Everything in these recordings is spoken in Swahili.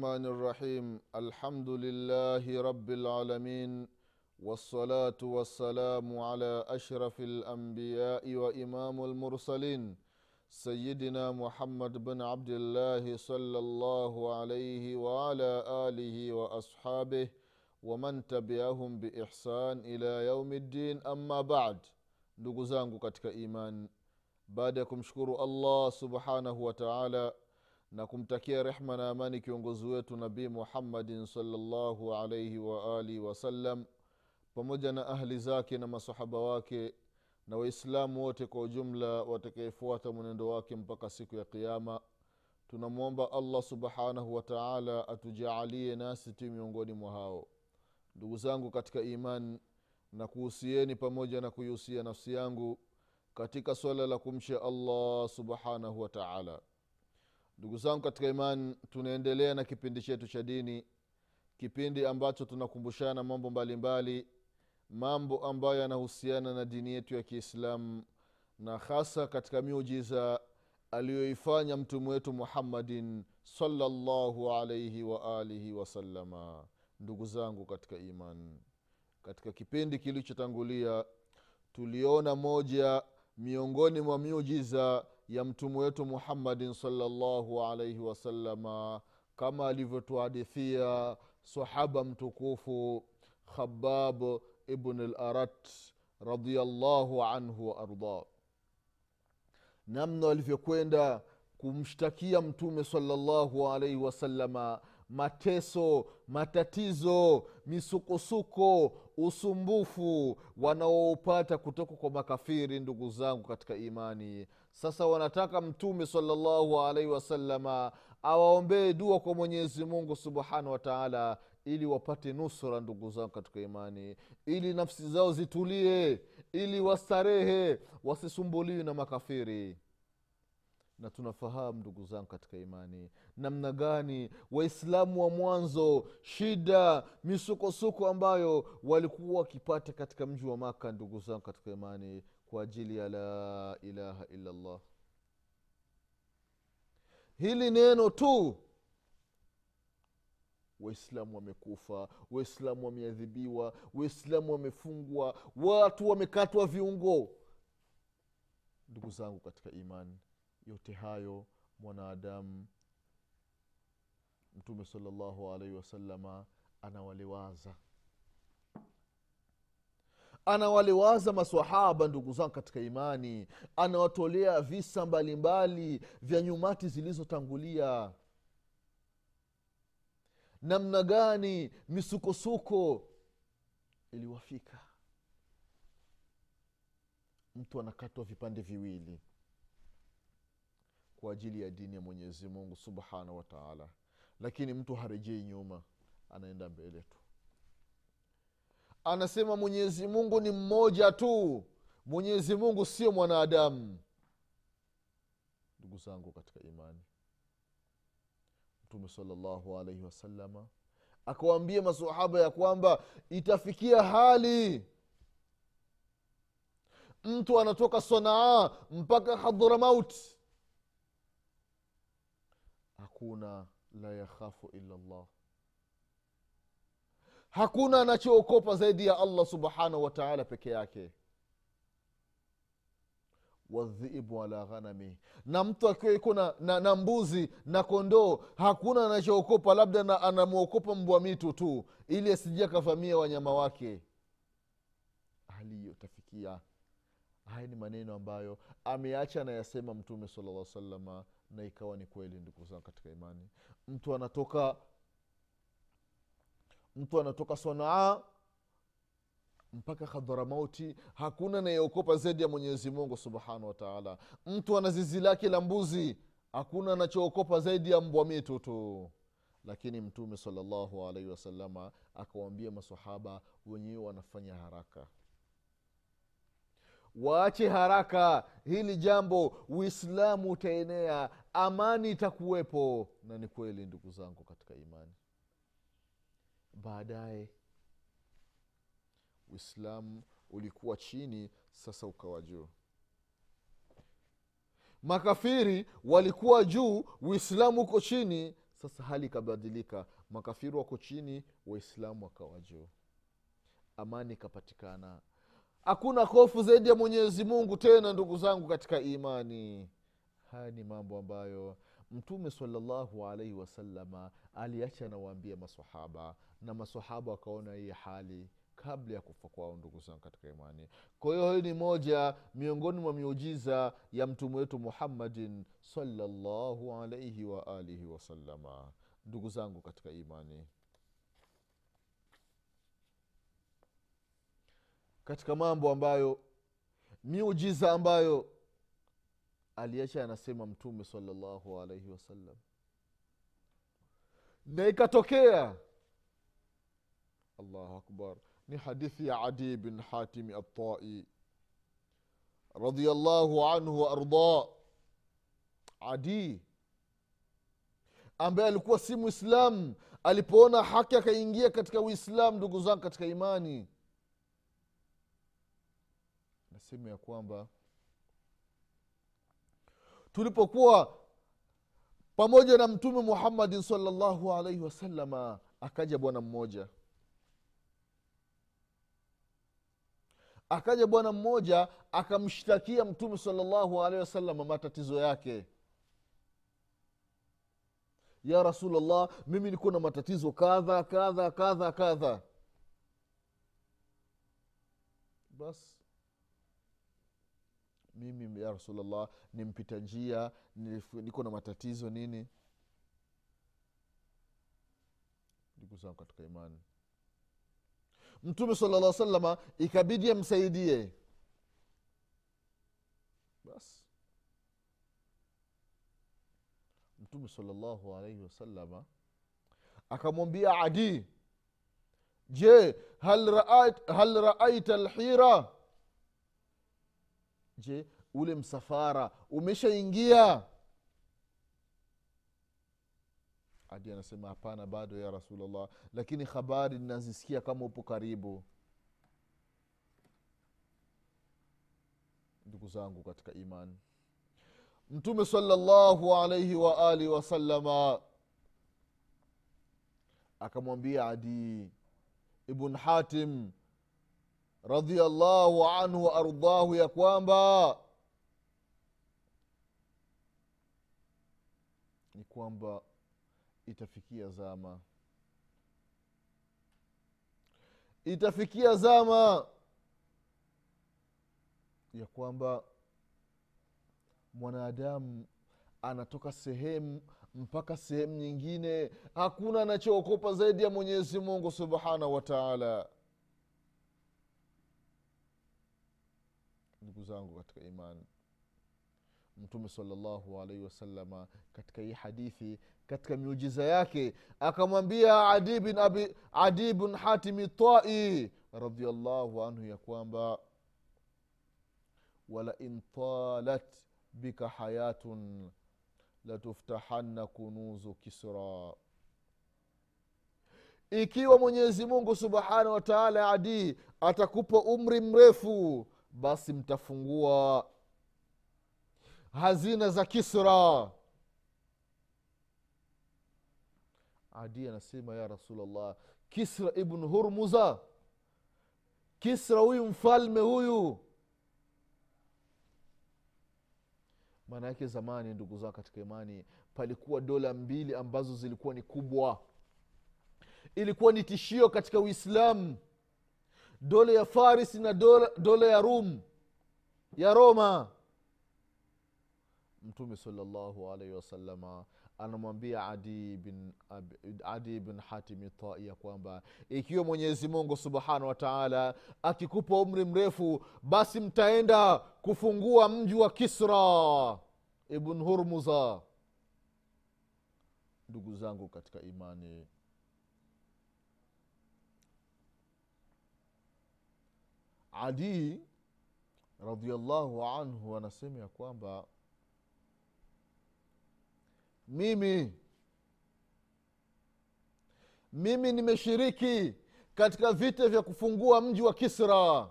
الرحمن الرحيم. الحمد لله رب العالمين والصلاة والسلام على أشرف الأنبياء وإمام المرسلين. سيدنا محمد بن عبد الله صلى الله عليه وعلى آله وأصحابه ومن تبعهم بإحسان إلى يوم الدين. أما بعد ndugu zangu katika iman baada subhanahu wa taala na kumtakia rehma na amani kiongozi wetu nabii muhammadin salllahu alaihi waalihi wasallam pamoja na ahli zake na masahaba wake na waislamu wote kwa ujumla watakayefuata mwenendo wake mpaka siku ya qiama tunamwomba allah subhanahu wataala atujaalie nasi tu miongoni mwa hao. Ndugu zangu katika iman na kuhusieni pamoja na kuihusia nafsi yangu katika swala la kumsha allah subhanahu wa taala ndugu zangu katika imani tunaendelea na kipindi chetu cha dini kipindi ambacho tunakumbushana mambo mbalimbali mbali, mambo ambayo yanahusiana na dini yetu ya kiislamu na hasa katika miujiza aliyoifanya mtume wetu muhammadin salllahu alaihi waalihi wasalama ndugu zangu katika imani katika kipindi kilichotangulia tuliona moja miongoni mwa miujiza ya mtume wetu muhammadin salllahu alaihi wasalama kama alivyotuhadithia sahaba mtukufu khabab ibn larat radiallahu anhu waardah namna walivyokwenda kumshtakia mtume salllahu alaihi wasalama mateso matatizo misukosuko usumbufu wanaoupata kutoka kwa makafiri ndugu zangu katika imani. Sasa wanataka mtume salllahu alaihi wasalama awaombee dua kwa mwenyezi mungu subhanahu wataala ili wapate nusra ndugu zangu katika imani ili nafsi zao zitulie ili wastarehe wasisumbuliwi na makafiri na tunafahamu ndugu zangu katika imani. Namna gani waislamu wa mwanzo shida misukosuko ambayo walikuwa wakipata katika mji wa maka ndugu zangu katika imani kwa ajili ya la ilaha illallah. Hili neno tu waislamu wamekufa waislamu wameadhibiwa waislamu wamefungwa watu wamekatwa viungo. Ndugu zangu katika imani yote hayo mwanadamu mtume salllahu alaihi wasalama anawaliwaza. Anawaliwaza maswahaba ndugu zangu katika imani. Anawatolea visa mbalimbali vya nyumati zilizotangulia. Namna gani misukosuko iliwafika? Mtu anakatwa vipande viwili kwa ajili ya dini ya mwenyezi mungu subhanahu wa taala. Lakini mtu harejei nyuma anaenda mbele tu. Anasema mwenyezi mungu ni mmoja tu. Mwenyezi mungu sio mwanadamu. Ndugu zangu katika imani mtume salllahu alaihi wasalama akawaambia masahaba ya kwamba itafikia hali mtu anatoka sanaa mpaka hadhramauti hakuna la yakhafu illa llah hakuna anachookopa zaidi ya allah subhanahu wataala peke yake. Wadhibu ala ghanami. Na mtu akiwa iko na, na, na mbuzi na kondoo hakuna anachookopa labda na, anamwokopa mbwa mitu tu ili asijia akavamia wanyama wake. Aliyotafikia haya ni maneno ambayo ameacha anayasema mtume sala llah salama na ikawa ni kweli ndugu zangu katika imani. Mtu anatoka mtu anatoka sanaa mpaka hadharamauti hakuna anayeokopa zaidi ya mwenyezi mungu subhanahu wataala mtu ana zizi lake la mbuzi hakuna anachookopa zaidi ya mbwa mitu tu lakini mtume salallahu alaihi wasalama akawambia masahaba wenyewe wanafanya haraka waache haraka. Hili jambo uislamu utaenea. Amani itakuwepo. Na ni kweli ndugu zangu katika imani. Baadaye uislamu ulikuwa chini sasa ukawa juu. Makafiri walikuwa juu uislamu uko chini sasa hali ikabadilika. Makafiri wako chini waislamu wakawa juu. Amani ikapatikana hakuna hofu zaidi ya mwenyezi mungu tena ndugu zangu katika imani. Haya ni mambo ambayo mtume salllahu alaihi wasalama aliacha anawaambia masahaba na masahaba wakaona hii hali kabla ya kufa kwao ndugu zangu katika imani. Kwa hiyo hii ni moja miongoni mwa miujiza ya mtume wetu muhammadin salllahu alaihi waalihi wasalama ndugu zangu katika imani katika mambo ambayo miujiza ambayo aliacha anasema mtume salallahu alaihi wasallam na ikatokea allahu akbar ni hadithi ya adi bin hatimi attai radiallahu anhu waardah adi ambaye alikuwa si mwislamu alipoona haki akaingia katika uislamu ndugu zangu katika imani nasema ya kwamba tulipokuwa pamoja na mtume muhammadin salllahu alaihi wasalama akaja bwana mmoja. Akaja bwana mmoja akamshtakia mtume salllahu alaihi wasalama matatizo yake. Ya rasulllah mimi niko na matatizo kadha kadha kadha kadha. Basi mimi ya rasulllah ni mpita njia niko na matatizo nini? Ndugu zangu katika imani. Mtume sala llah salama ikabidi amsaidie. Basi mtume salallahu alaihi wasalama akamwambia adi je hal raaita lhira je ule msafara umeshaingia? Adi anasema hapana bado ya rasulllah lakini habari ninazisikia kama upo karibu. Ndugu zangu katika imani. Mtume salllahu alaihi waalihi wasalama akamwambia adi ibn hatim radiallahu anhu waardahu ya kwamba ni kwamba itafikia zama itafikia zama ya kwamba mwanadamu anatoka sehemu mpaka sehemu nyingine. Hakuna anachookopa zaidi ya mwenyezi mungu subhanahu wa taala ndugu zangu katika imani. Mtume salllahu alaihi wasalama katika hii hadithi katika miujiza yake akamwambia adi bin, bin hatimi tai radiallahu anhu ya kwamba walain talat bika hayatun latuftahanna kunuzu kisra. Ikiwa mwenyezi mungu subhanahu wa taala adi atakupa umri mrefu basi mtafungua hazina za kisra. Adi anasema ya rasulllah kisra ibnu hurmuza kisra huyu mfalme huyu. Maana yake zamani ndugu zao katika imani palikuwa dola mbili ambazo zilikuwa ni kubwa. Ilikuwa ni tishio katika uislamu dola ya faris na dola, ya rum ya roma. Mtume salllahu alaihi wasalama anamwambia adi bin, adi bin hatimi tai ya kwamba ikiwa mwenyezi mungu subhanahu wa taala akikupa umri mrefu basi mtaenda kufungua mji wa kisra. Ibn hurmuza. Ndugu zangu katika imani adii radiallahu anhu anasema ya kwamba mimi mimi nimeshiriki katika vita vya kufungua mji wa kisra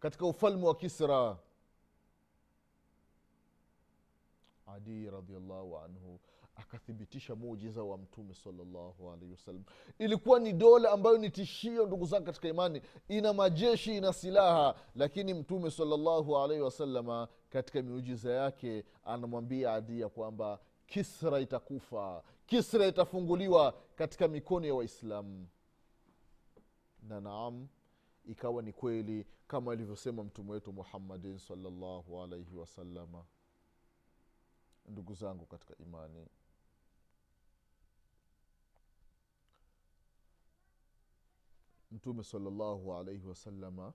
katika ufalme wa kisra. Adii radiallahu anhu akathibitisha muujiza wa mtume salllahu ilikuwa ni dola ambayo ni tishio ndugu zangu katika imani. Ina majeshi ina silaha lakini mtume salllahu alaihi wasalama katika miujiza yake anamwambia adi ya kwamba kisra itakufa kisra itafunguliwa katika mikono ya waislamu. Na naam ikawa ni kweli kama alivyosema mtume wetu muhammadin salllahu alaihi wasalama ndugu zangu katika imani mtume salllahu alaihi wasalama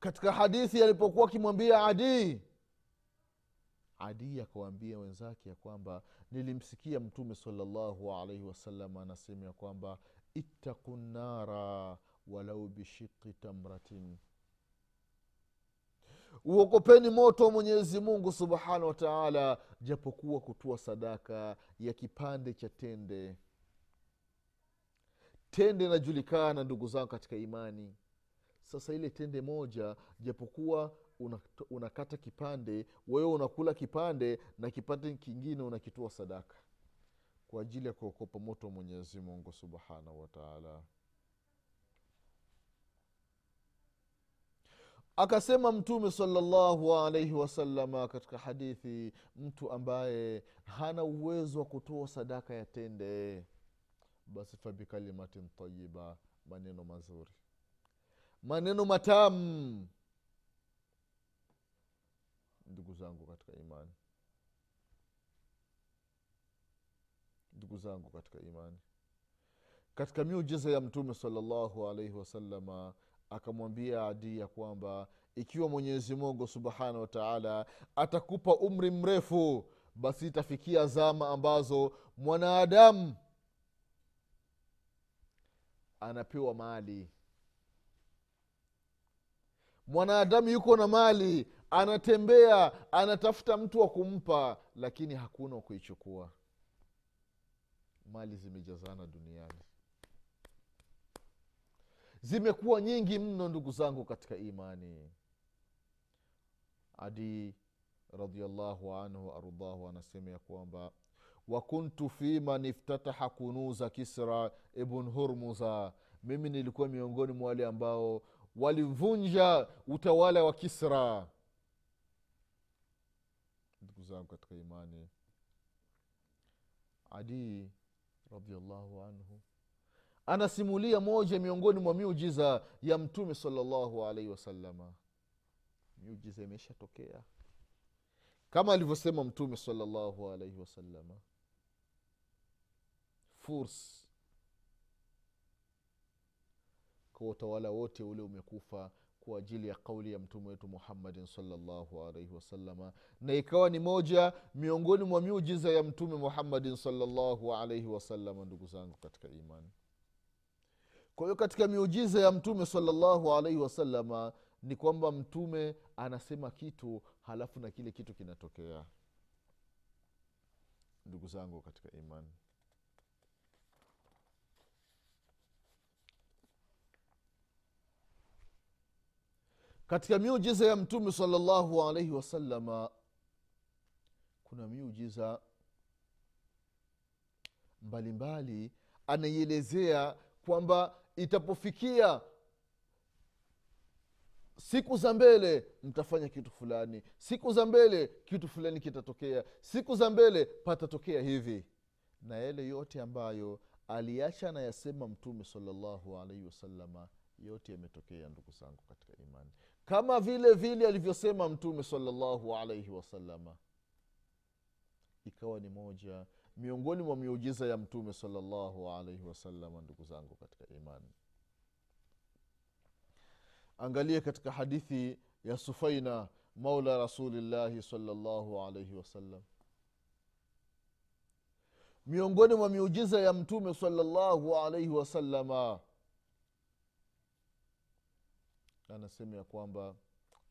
katika hadithi alipokuwa akimwambia adii adii akawaambia wenzake ya kwamba nilimsikia mtume salllahu alaihi wasallam anasema ya kwamba ittaqu nara walau bishiqi tamratin. Uokopeni moto wa mwenyezi mungu subhanahu wa taala japokuwa kutua sadaka ya kipande cha tende tende inajulikana ndugu zangu katika imani. Sasa ile tende moja japokuwa unakata una kipande wewe unakula kipande na kipande kingine unakitoa sadaka. Kwa ajili ya kuokopa moto mwenyezi mungu subhanahu wataala akasema mtume salallahu alaihi wasalama katika hadithi mtu ambaye hana uwezo wa kutoa sadaka ya tende basi fabikalimatin tayiba maneno mazuri. Maneno matamu. Ndugu zangu katika imani. Ndugu zangu katika imani. Katika miujiza ya mtume salllahu alaihi wasalama akamwambia adi ya kwamba ikiwa mwenyezi mungu subhanahu wa taala atakupa umri mrefu basi itafikia zama ambazo mwanadamu anapewa mali. Mwanadamu yuko na mali anatembea anatafuta mtu wa kumpa lakini hakuna wa kuichukua. Mali zimejazana duniani. Zimekuwa nyingi mno ndugu zangu katika imani. Adi radiallahu anhu waardahu anasema ya kwamba wakuntu fi man iftataha kunuza kisra ibn hurmuza. Mimi nilikuwa miongoni mwa wale ambao walivunja utawala wa kisra. Ndugu zangu katika imani adi radiallahu anhu anasimulia moja miongoni mwa miujiza ya mtume salallahu alaihi wasalama miujiza imeshatokea. Kama alivyosema mtume salallahu alaihi wasalama furs kwa utawala wote ule umekufa kwa ajili ya kauli ya mtume wetu muhammadin salllahu wasalama na ikawa ni moja miongoni mwa miujiza ya mtume muhammadin salllahu alaihi wasalama ndugu zangu katika imani. Kwa hiyo katika miujiza ya mtume salllahu alaihi wasalama ni kwamba mtume anasema kitu halafu na kile kitu kinatokea. Ndugu zangu katika imani katika miujiza ya mtume salllahu alaihi wasalama kuna miujiza mbalimbali anaielezea kwamba itapofikia siku za mbele mtafanya kitu fulani siku za mbele kitu fulani kitatokea siku za mbele patatokea hivi. Na yale yote ambayo aliacha anayasema mtume salllahu alaihi wasalama yote yametokea ndugu zangu katika imani kama vile vile alivyosema mtume salllahu alaihi wasalama ikawa ni moja miongoni mwa miujiza ya mtume salllahu alaihi wasalama ndugu zangu katika imani. Angalie katika hadithi ya sufaina maula rasulillahi salllahu alaihi wasallam miongoni mwa miujiza ya mtume salallahu alaihi wasalama anasema ya kwamba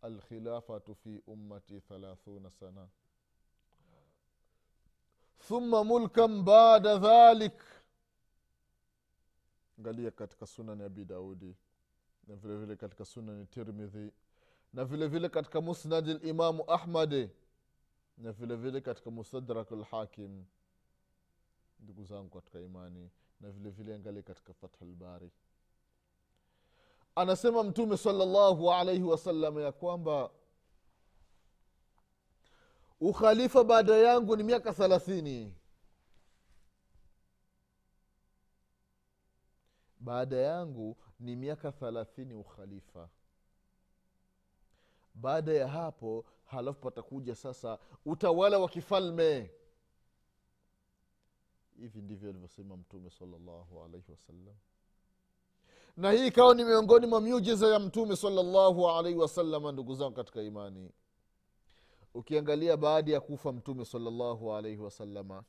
alkhilafatu fi ummati thalathuna sana. Thumma mulkan bada dhalik. Angalia katika sunani abi daudi na vile vile katika sunani tirmidhi na vile vile katika musnadi limamu ahmadi na vile vile katika mustadrak lhakim ndugu zangu katika imani na vile vile angalia katika fathu lbari anasema mtume salallahu alaihi wasallam ya kwamba ukhalifa baada yangu ni miaka thalathini. Baada yangu ni miaka thalathini ukhalifa baada ya hapo halafu patakuja sasa utawala wa kifalme. Hivi ndivyo alivyosema mtume salallahu alaihi wasallam na hii ikawa ni miongoni mwa miujiza ya mtume salllahu alaihi wasalama ndugu zangu katika imani. Ukiangalia baada ya kufa mtume salllahu alaihi wasalama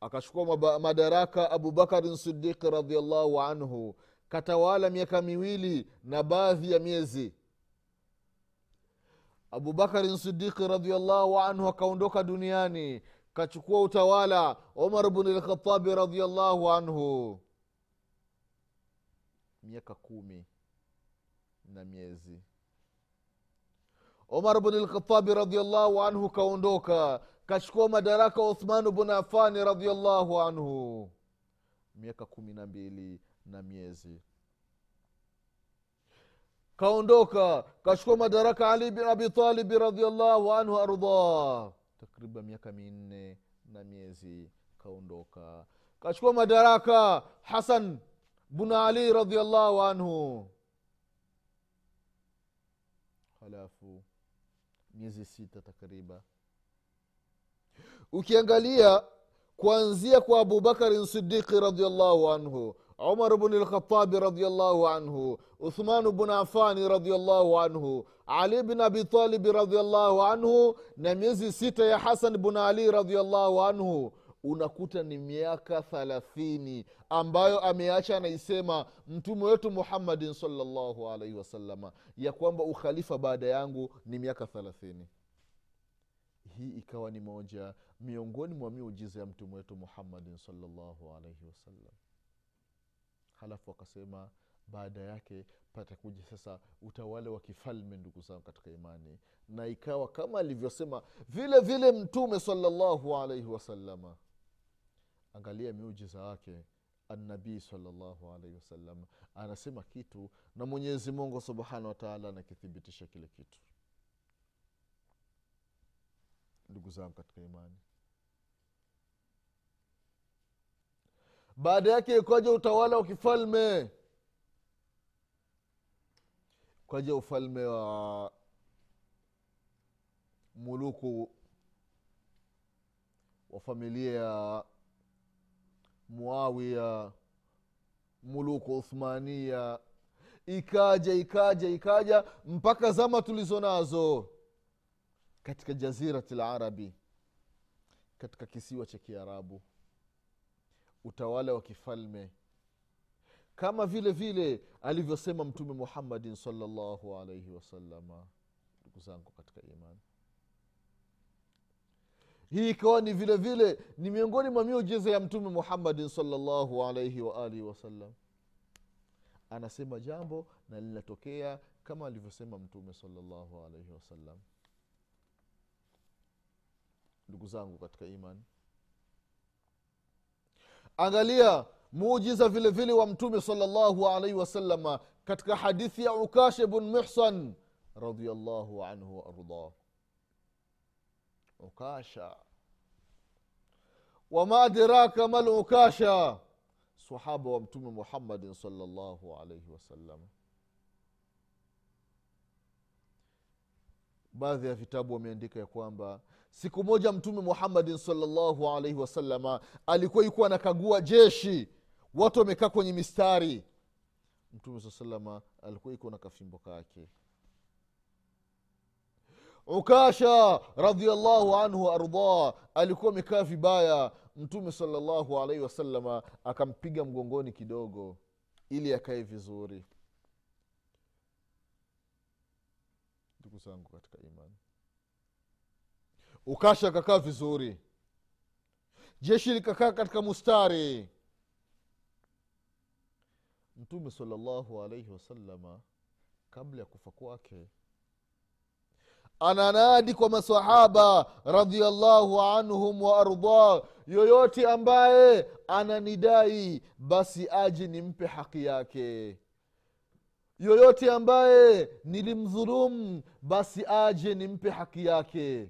akachukua madaraka abubakarin sidiqi radiallahu anhu katawala miaka miwili na baadhi ya miezi. Abubakarin sidiqi radiallahu anhu akaondoka duniani kachukua utawala umar bni lkhatabi radiallahu anhu miaka kumi na miezi. Omar bni lkhatabi radiallahu anhu kaondoka kachukua madaraka uthmanu bnu afani radiallahu anhu. Miaka kumi na mbili na miezi. Kaondoka kachukua madaraka ali bin abitalibi radiallahu anhu ardah takriban miaka minne na miezi kaondoka. Kachukua madaraka hasan bnu ali radiallahu anhu. Halafu miezi sita takriba ukiangalia kuanzia kwa abubakarin sidiqi radiallahu anhu umar bni lkhatabi radiallahu anhu uthmanu bnu afani radiallahu anhu ali bin abitalibi radiallahu anhu na miezi sita ya hasan bnu ali radiallahu anhu unakuta ni miaka thalathini ambayo ameacha anaisema mtume wetu muhammadin salllahu alaihi wasalama ya kwamba ukhalifa baada yangu ni miaka thalathini. Hii ikawa ni moja miongoni mwa miujiza ya mtume wetu muhammadin salllahu alaihi wasallam halafu akasema baada yake patakuja sasa utawala wa kifalme ndugu zangu katika imani. Na ikawa kama alivyosema vile vile mtume salallahu alaihi wasalama angalia miujiza wake annabii salllahu alaihi wasallam. Anasema kitu na mwenyezi mungu subhanahu wataala anakithibitisha kile kitu. Ndugu zangu katika imani. Baada yake ikaja utawala wa kifalme? Kaja ufalme wa muluku wa familia ya muawia muluku uthmania. Ikaja ikaja ikaja mpaka zama tulizo nazo katika jazirati larabi katika kisiwa cha kiarabu utawala wa kifalme. Kama vile vile alivyosema mtume muhammadin salllahu alaihi wasalama ndugu zangu katika imani hii ikawa ni vile vile ni miongoni mwa miujiza ya mtume muhammadin salllahu alaihi waalihi wasallam anasema jambo na linatokea kama alivyosema mtume salllahu alaihi wasallam ndugu zangu katika imani angalia muujiza vile vile wa mtume salllahu alaihi wasalama katika hadithi ya ukashe bn muhsan radiallahu anhu waardah ukasha. Wama adraka mal ukasha sahaba wa mtume muhammadin salllahu alaihi wasallam baadhi ya vitabu wameandika ya kwamba siku moja mtume muhammadin salllahu alaihi wasalama alikuwa yukuwa anakagua jeshi. Watu wamekaa kwenye mistari. Mtume saa salama alikuwa iko na kafimbo kake ukasha radiallahu anhu waardah alikuwa amekaa vibaya. Mtume salllahu alaihi wasalama akampiga mgongoni kidogo ili akae vizuri. Ndugu zangu katika imani. Ukasha akakaa vizuri. Jeshi likakaa katika mustari. Mtume salllahu alaihi wasalama kabla ya kufa kwake ananadi kwa masahaba radiallahu anhum wa yoyote ambaye ananidai basi aje nimpe haki yake. Yoyote ambaye nilimdhulumu basi aje nimpe haki yake.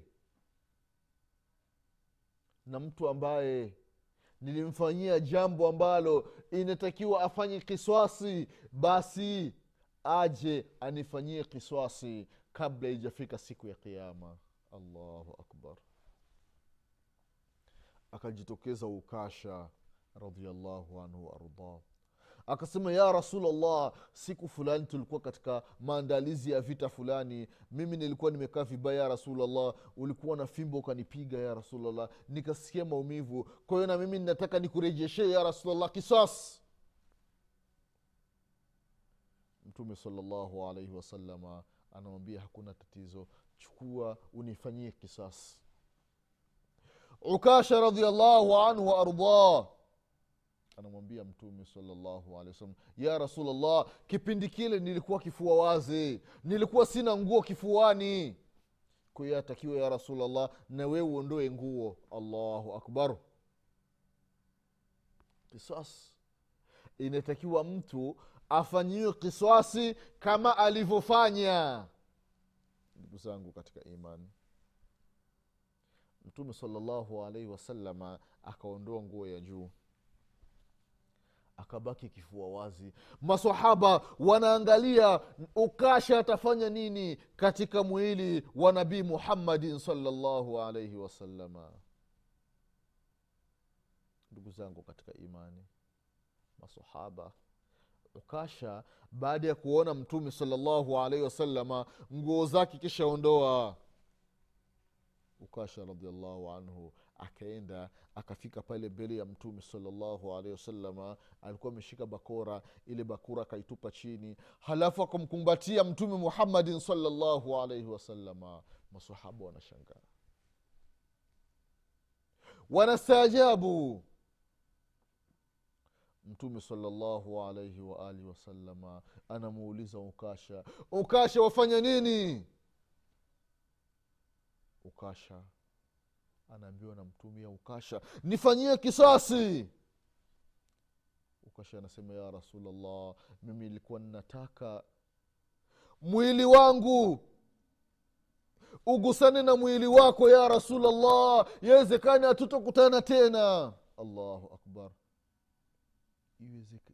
Na mtu ambaye nilimfanyia jambo ambalo inatakiwa afanye kiswasi basi aje anifanyie kiswasi kabla ijafika siku ya kiama allahu akbar. Akajitokeza ukasha radiallahu anhu waardah akasema ya rasulllah siku fulani tulikuwa katika maandalizi ya vita fulani. Mimi nilikuwa nimekaa vibaya ya rasulllah ulikuwa na fimbo ukanipiga ya rasulllah nikasikia maumivu. Kwa hiyo na mimi ninataka nikurejeshe ya rasulllah kisasi. Mtume salllahu alaihi wasalama anamwambia hakuna tatizo. Chukua unifanyie kisasi. Ukasha radiallahu anhu waardah anamwambia mtume salallahu alehi wasallam ya rasulllah kipindi kile nilikuwa kifua wazi. Nilikuwa sina nguo kifuani. Kwa hiyo atakiwa ya rasulllah na wewe uondoe nguo. Allahu akbar. Kisas inatakiwa mtu afanyiwe kiswasi kama alivyofanya. Ndugu zangu katika imani mtume salllahu alaihi wasalama akaondoa nguo ya juu akabaki kifua wazi. Masahaba wanaangalia ukasha atafanya nini katika mwili wa nabii muhammadin salllahu alaihi wasalama ndugu zangu katika imani masahaba ukasha baada ya kuona mtume salllahu alaihi wasalama nguo zake kishaondoa. Ukasha radiallahu anhu akaenda akafika pale mbele ya mtume salllahu alehi wasalama alikuwa ameshika bakora ile bakora akaitupa chini halafu akamkumbatia mtume muhammadin salllahu alaihi wasalama masahaba wanashangaa. Wanastaajabu mtume salallahu alaihi waalihi wasalama anamuuliza ukasha ukasha wafanya nini? Ukasha anaambiwa na mtume ya ukasha nifanyie kisasi. Ukasha anasema ya rasulllah mimi ilikuwa ninataka mwili wangu ugusane na mwili wako ya rasulllah yawezekani hatutokutana tena. Allahu akbar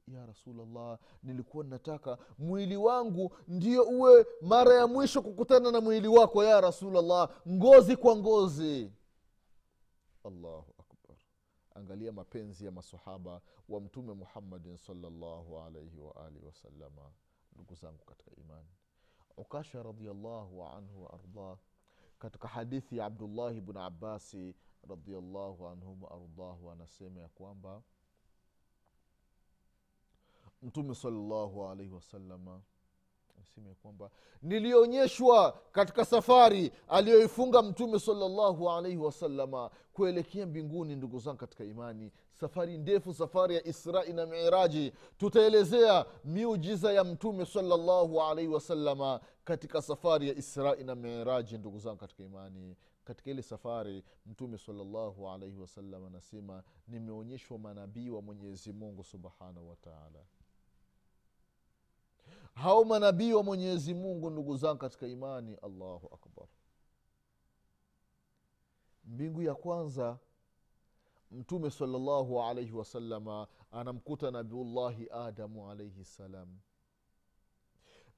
ya rasulllah nilikuwa nataka mwili wangu ndio uwe mara ya mwisho kukutana na mwili wako ya rasulllah ngozi kwa ngozi. Allahu akbar. Angalia mapenzi ya masahaba wa mtume muhammadin salllahu alaihi waalihi wasalama ndugu zangu katika imani. Ukasha radiallahu anhu waardah katika hadithi ya abdullahi bnu abasi radiallahu anhum waardahu anasema ya kwamba mtume salallahu alaihi wasalama anasema ya kwamba nilionyeshwa katika safari aliyoifunga mtume salallahu alaihi wasalama kuelekea mbinguni ndugu zangu katika imani. Safari ndefu safari ya israi na miraji. Tutaelezea miujiza ya mtume salallahu alaihi wasalama katika safari ya israi na miraji ndugu zangu katika imani. Katika ile safari mtume salallahu alaihi wasallam anasema nimeonyeshwa manabii wa mwenyezi mungu subhanahu wataala hao manabii wa mwenyezi mungu ndugu zangu katika imani allahu akbar. Mbingu ya kwanza mtume salllahu alaihi wasalama anamkuta nabiullahi adamu alaihi ssalam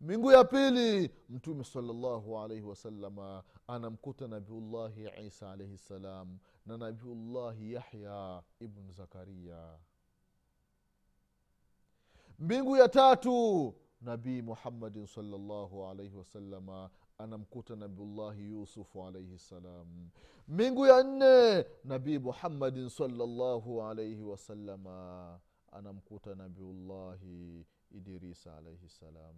mbingu ya pili mtume salllahu alaihi wasalama anamkuta nabiullahi isa alaihi ssalam na nabiullahi yahya ibnu zakaria mbingu ya tatu nabii muhammadin salllahu alaihi wasalama anamkuta nabiullahi yusufu alaihi ssalam mbingu ya nne nabii muhammadin salllahu alaihi wasalama anamkuta nabiullahi idirisa alaihi ssalam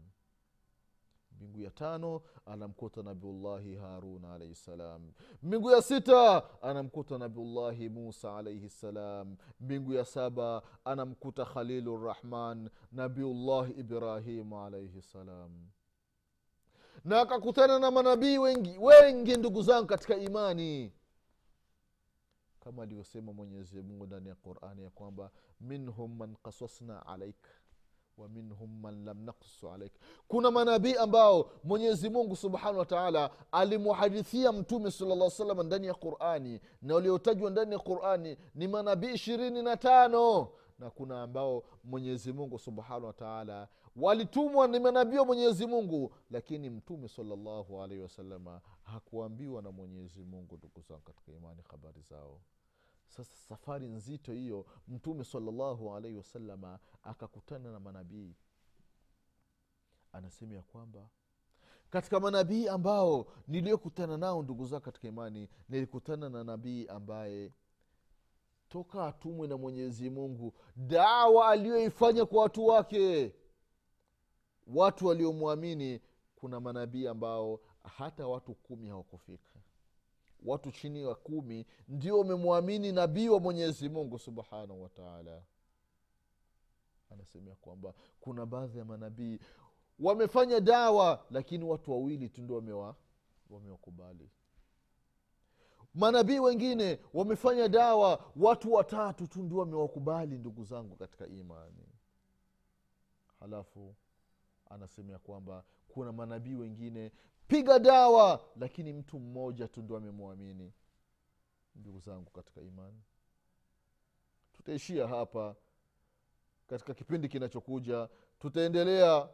mbingu ya tano anamkuta nabiullahi harun alaihi ssalam mbingu ya sita anamkuta nabiullahi musa alaihi ssalam mbingu ya saba anamkuta khalilu rrahman nabiullahi ibrahimu alaihi ssalam na akakutana na manabii wengi wengi ndugu zangu katika imani. Kama alivyosema mwenyezimungu ndani ya qurani ya kwamba minhum man kasasna alaika wa minhum man lam naksu alaik. Kuna manabii ambao mwenyezi mungu subhanahu wa taala alimuhadithia mtume salllah salam ndani ya qurani na waliotajwa ndani ya qurani ni manabii ishirini na tano. Na kuna ambao mwenyezi mungu subhanahu wataala walitumwa ni manabii wa mwenyezi mungu lakini mtume salllahu alaihi wasalama hakuambiwa na mwenyezi mungu ndugu zangu katika imani habari zao sasa safari nzito hiyo mtume salllahu alaihi wasalama akakutana na manabii. Anasema ya kwamba katika manabii ambao niliyokutana nao ndugu zao katika imani nilikutana na nabii ambaye toka atumwe na mwenyezi mungu dawa aliyoifanya kwa watu wake. Watu waliomwamini kuna manabii ambao hata watu kumi hawakufika watu chini ya kumi ndio wamemwamini nabii wa mwenyezi mungu subhanahu wataala anasemea kwamba kuna baadhi ya manabii wamefanya dawa lakini watu wawili tu ndio wamewa wamewakubali. Manabii wengine wamefanya dawa watu watatu tu ndio wamewakubali ndugu zangu katika imani. Halafu anasema ya kwamba kuna manabii wengine piga dawa! Lakini mtu mmoja tu ndo amemwamini. Ndugu zangu katika imani tutaishia hapa katika kipindi kinachokuja. Tutaendelea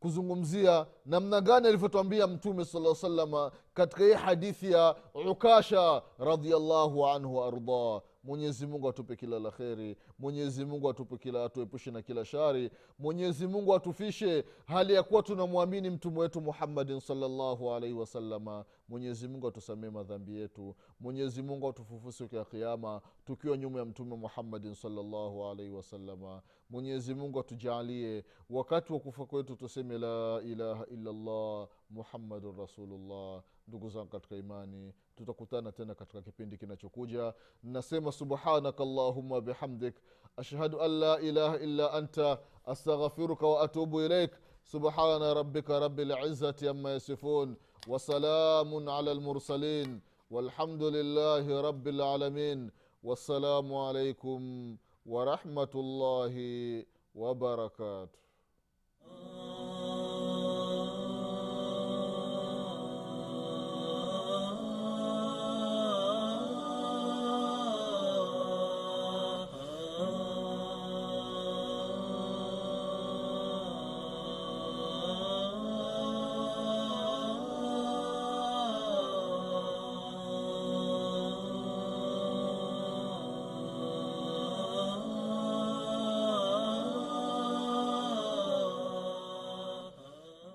kuzungumzia namna gani alivyotwambia mtume sala salama katika hii hadithi ya ukasha radiallahu anhu waardah mwenyezi mungu atupe kila la kheri. Mwenyezi mungu atupe kila atuepushe na kila shari. Mwenyezi mungu atufishe hali ya kuwa tunamwamini mtume wetu muhammadin salllahu alaihi wasalama mwenyezi mungu atusamee madhambi yetu. Mwenyezi mungu atufufu siku kiama tukiwa nyuma ya mtume muhammadin salllahu alaihi wasalama mwenyezi mungu atujaalie wakati wa kufa kwetu tuseme la ilaha illallah muhammadun rasulullah. Ndugu zangu katika imani tutakutana tena katika kipindi kinachokuja nasema subhanaka allahuma bihamdik ashhadu an la ilaha illa anta astaghfiruka wa atubu ilaik subhana rabika rabi lizati ama yasifun wasalamun ala lmursalin والحمد لله رب العالمين والسلام عليكم ورحمه الله وبركاته